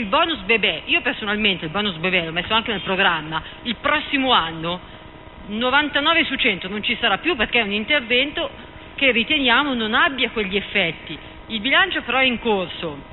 Il bonus bebè, io personalmente il bonus bebè l'ho messo anche nel programma, il prossimo anno 99 su 100 non ci sarà più perché è un intervento che riteniamo non abbia quegli effetti. Il bilancio però è in corso,